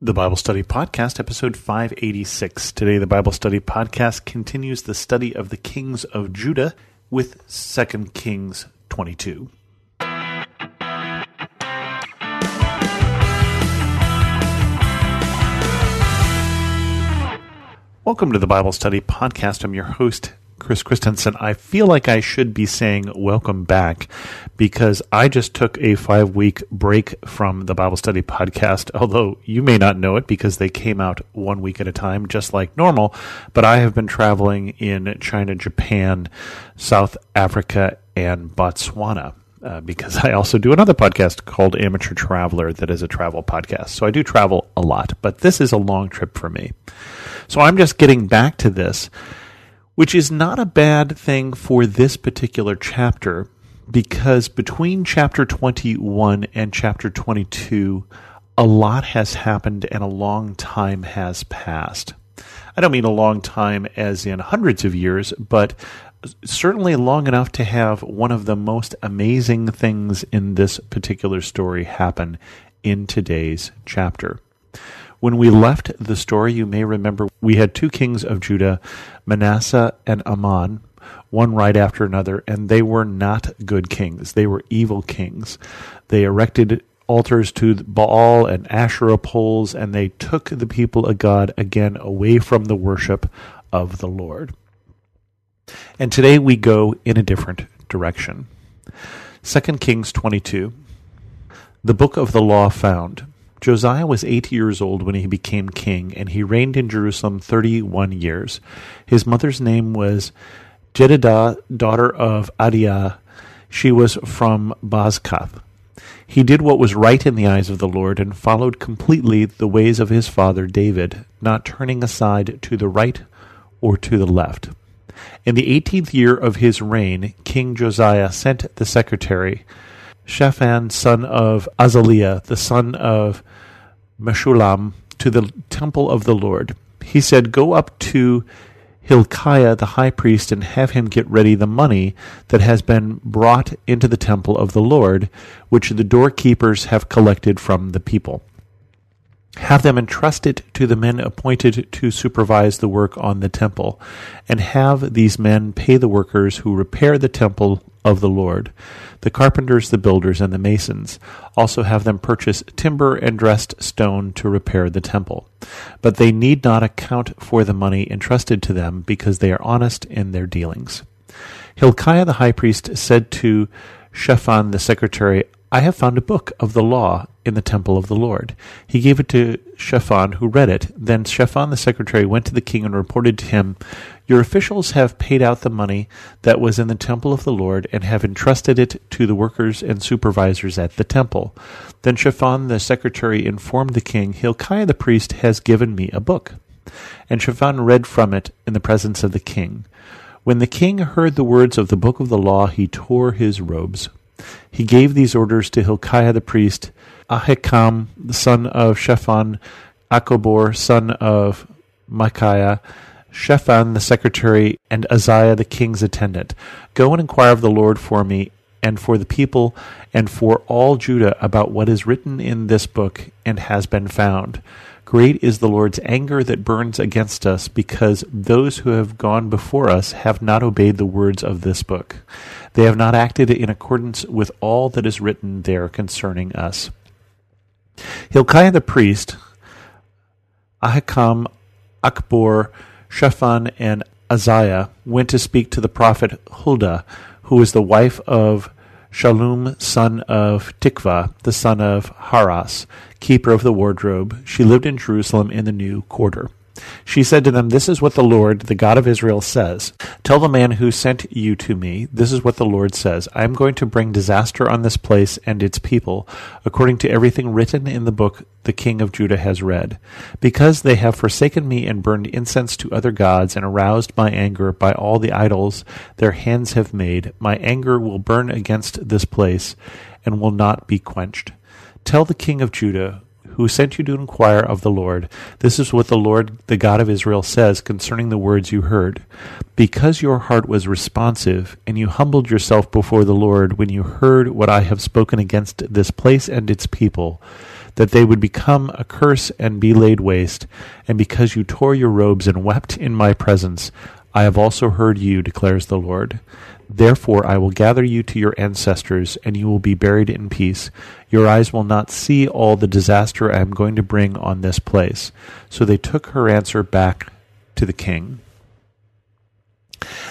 The Bible Study Podcast, episode 586. Today, the Bible Study Podcast continues the study of the kings of Judah with 2 Kings 22. Welcome to the Bible Study Podcast. I'm your host, Chris Christensen. I feel like I should be saying welcome back because I just took a five week break from the Bible Study podcast, although you may not know it because they came out one week at a time, just like normal. But I have been traveling in China, Japan, South Africa, and Botswana. Uh, because I also do another podcast called Amateur Traveler that is a travel podcast. So I do travel a lot, but this is a long trip for me. So I'm just getting back to this which is not a bad thing for this particular chapter because between chapter 21 and chapter 22, a lot has happened and a long time has passed. I don't mean a long time as in hundreds of years, but certainly long enough to have one of the most amazing things in this particular story happen in today's chapter. When we left the story, you may remember we had two kings of Judah, Manasseh and Amon, one right after another, and they were not good kings. They were evil kings. They erected altars to Baal and Asherah poles, and they took the people of God again away from the worship of the Lord. And today we go in a different direction. 2 Kings 22. The book of the law found. Josiah was eight years old when he became king, and he reigned in Jerusalem thirty one years. His mother's name was Jedidah, daughter of Adaiah. She was from Bozkath. He did what was right in the eyes of the Lord, and followed completely the ways of his father David, not turning aside to the right or to the left. In the eighteenth year of his reign, King Josiah sent the secretary, Shaphan, son of Azaliah, the son of Meshullam, to the temple of the Lord. He said, Go up to Hilkiah the high priest and have him get ready the money that has been brought into the temple of the Lord, which the doorkeepers have collected from the people. Have them entrust it to the men appointed to supervise the work on the temple, and have these men pay the workers who repair the temple of the Lord. The carpenters, the builders, and the masons also have them purchase timber and dressed stone to repair the temple. But they need not account for the money entrusted to them, because they are honest in their dealings. Hilkiah the high priest said to Shaphan the secretary, I have found a book of the law in the temple of the Lord. He gave it to Shaphan, who read it. Then Shaphan the secretary went to the king and reported to him, Your officials have paid out the money that was in the temple of the Lord and have entrusted it to the workers and supervisors at the temple. Then Shaphan the secretary informed the king, Hilkiah the priest has given me a book. And Shaphan read from it in the presence of the king. When the king heard the words of the book of the law, he tore his robes. He gave these orders to Hilkiah the priest, Ahikam, the son of Shaphan, Achbor, son of Micaiah, Shaphan the secretary, and Uzziah the king's attendant. Go and inquire of the Lord for me and for the people and for all Judah about what is written in this book and has been found. Great is the Lord's anger that burns against us, because those who have gone before us have not obeyed the words of this book. They have not acted in accordance with all that is written there concerning us. Hilkiah the priest, Ahikam, Achbor, Shaphan, and Azariah went to speak to the prophet Huldah, who was the wife of Shallum, son of Tikvah, the son of Haras, keeper of the wardrobe. She lived in Jerusalem in the new quarter. She said to them, This is what the Lord, the God of Israel, says. Tell the man who sent you to me, This is what the Lord says. I am going to bring disaster on this place and its people, according to everything written in the book the king of Judah has read. Because they have forsaken me and burned incense to other gods and aroused my anger by all the idols their hands have made, my anger will burn against this place and will not be quenched. Tell the king of Judah, who sent you to inquire of the Lord. This is what the Lord, the God of Israel, says concerning the words you heard. Because your heart was responsive, and you humbled yourself before the Lord when you heard what I have spoken against this place and its people, that they would become a curse and be laid waste. And because you tore your robes and wept in my presence, I have also heard you, declares the Lord. Therefore I will gather you to your ancestors, and you will be buried in peace. Your eyes will not see all the disaster I am going to bring on this place. So they took her answer back to the king.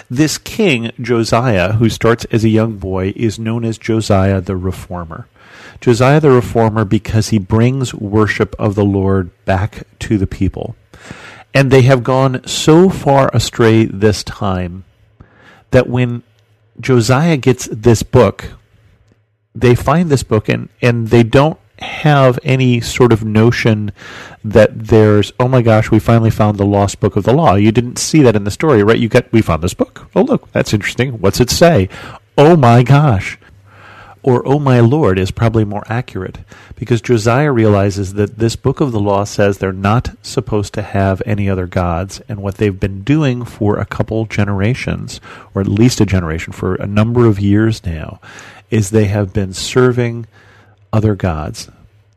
This king, Josiah, who starts as a young boy, is known as Josiah the Reformer. Josiah the Reformer because he brings worship of the Lord back to the people. And they have gone so far astray this time that when Josiah gets this book, they find this book and, and they don't have any sort of notion that there's oh my gosh we finally found the lost book of the law. You didn't see that in the story right? You get we found this book. Oh look that's interesting. What's it say? Oh my gosh or oh my lord is probably more accurate. Because Josiah realizes that this book of the law says they're not supposed to have any other gods and what they've been doing for a couple generations or at least a generation for a number of years now is they have been serving other gods.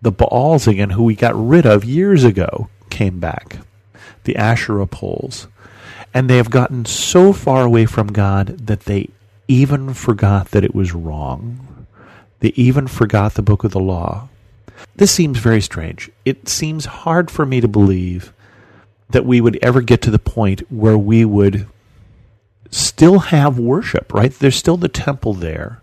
The Baals again who we got rid of years ago came back. The Asherah poles. And they have gotten so far away from God that they even forgot that it was wrong they even forgot the book of the law. This seems very strange. It seems hard for me to believe that we would ever get to the point where we would still have worship, right? There's still the temple there.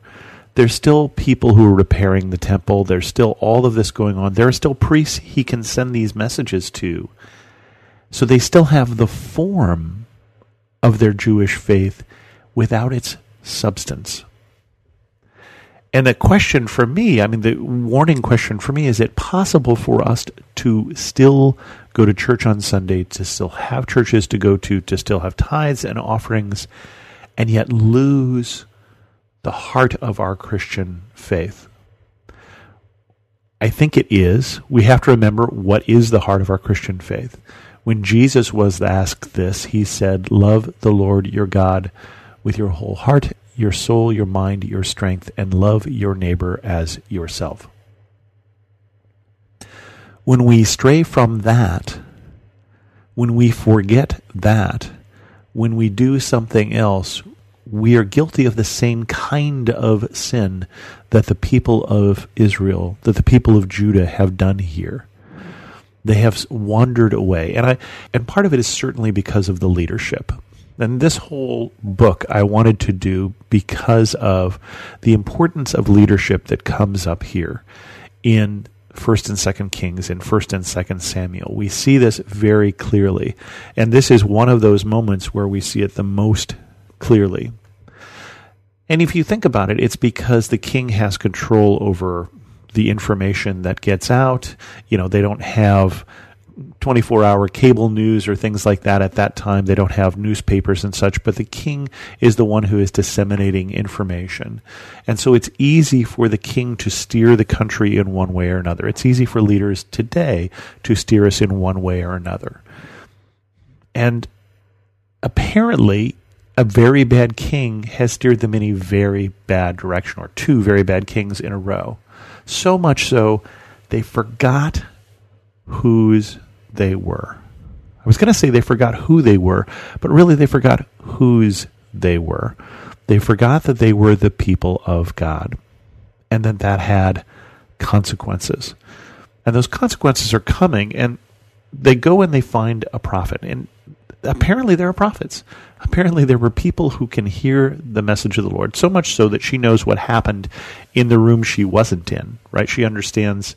There's still people who are repairing the temple. There's still all of this going on. There are still priests he can send these messages to. So they still have the form of their Jewish faith without its substance. And the question for me, I mean, the warning question for me is it possible for us to still go to church on Sunday, to still have churches to go to, to still have tithes and offerings, and yet lose the heart of our Christian faith? I think it is. We have to remember what is the heart of our Christian faith. When Jesus was asked this, he said, Love the Lord your God with your whole heart your soul, your mind, your strength, and love your neighbor as yourself. When we stray from that, when we forget that, when we do something else, we are guilty of the same kind of sin that the people of Israel, that the people of Judah have done here. They have wandered away. And I and part of it is certainly because of the leadership. And this whole book I wanted to do because of the importance of leadership that comes up here in First and Second Kings and First and Second Samuel. We see this very clearly, and this is one of those moments where we see it the most clearly. And if you think about it, it's because the king has control over the information that gets out. You know, they don't have 24 hour cable news or things like that at that time. They don't have newspapers and such, but the king is the one who is disseminating information. And so it's easy for the king to steer the country in one way or another. It's easy for leaders today to steer us in one way or another. And apparently, a very bad king has steered them in a very bad direction, or two very bad kings in a row. So much so, they forgot whose they were. I was going to say they forgot who they were, but really they forgot whose they were. They forgot that they were the people of God and that that had consequences. And those consequences are coming, and they go and they find a prophet. And apparently there are prophets. Apparently there were people who can hear the message of the Lord, so much so that she knows what happened in the room she wasn't in, right? She understands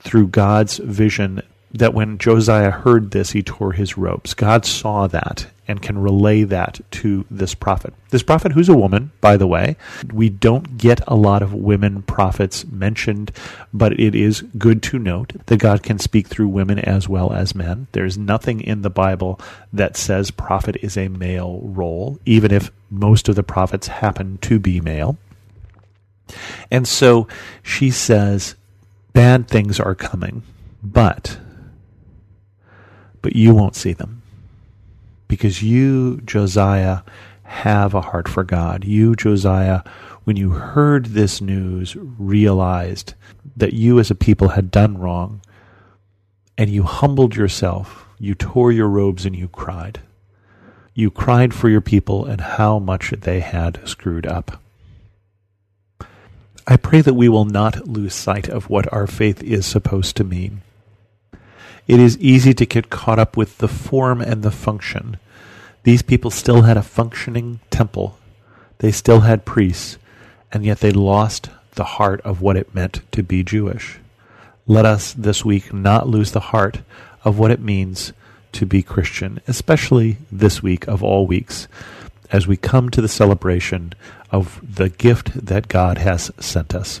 through God's vision that when Josiah heard this, he tore his robes. God saw that and can relay that to this prophet. This prophet, who's a woman, by the way, we don't get a lot of women prophets mentioned, but it is good to note that God can speak through women as well as men. There's nothing in the Bible that says prophet is a male role, even if most of the prophets happen to be male. And so she says, bad things are coming, but but you won't see them. Because you, Josiah, have a heart for God. You, Josiah, when you heard this news, realized that you as a people had done wrong, and you humbled yourself. You tore your robes and you cried. You cried for your people and how much they had screwed up. I pray that we will not lose sight of what our faith is supposed to mean. It is easy to get caught up with the form and the function. These people still had a functioning temple. They still had priests, and yet they lost the heart of what it meant to be Jewish. Let us this week not lose the heart of what it means to be Christian, especially this week of all weeks, as we come to the celebration of the gift that God has sent us.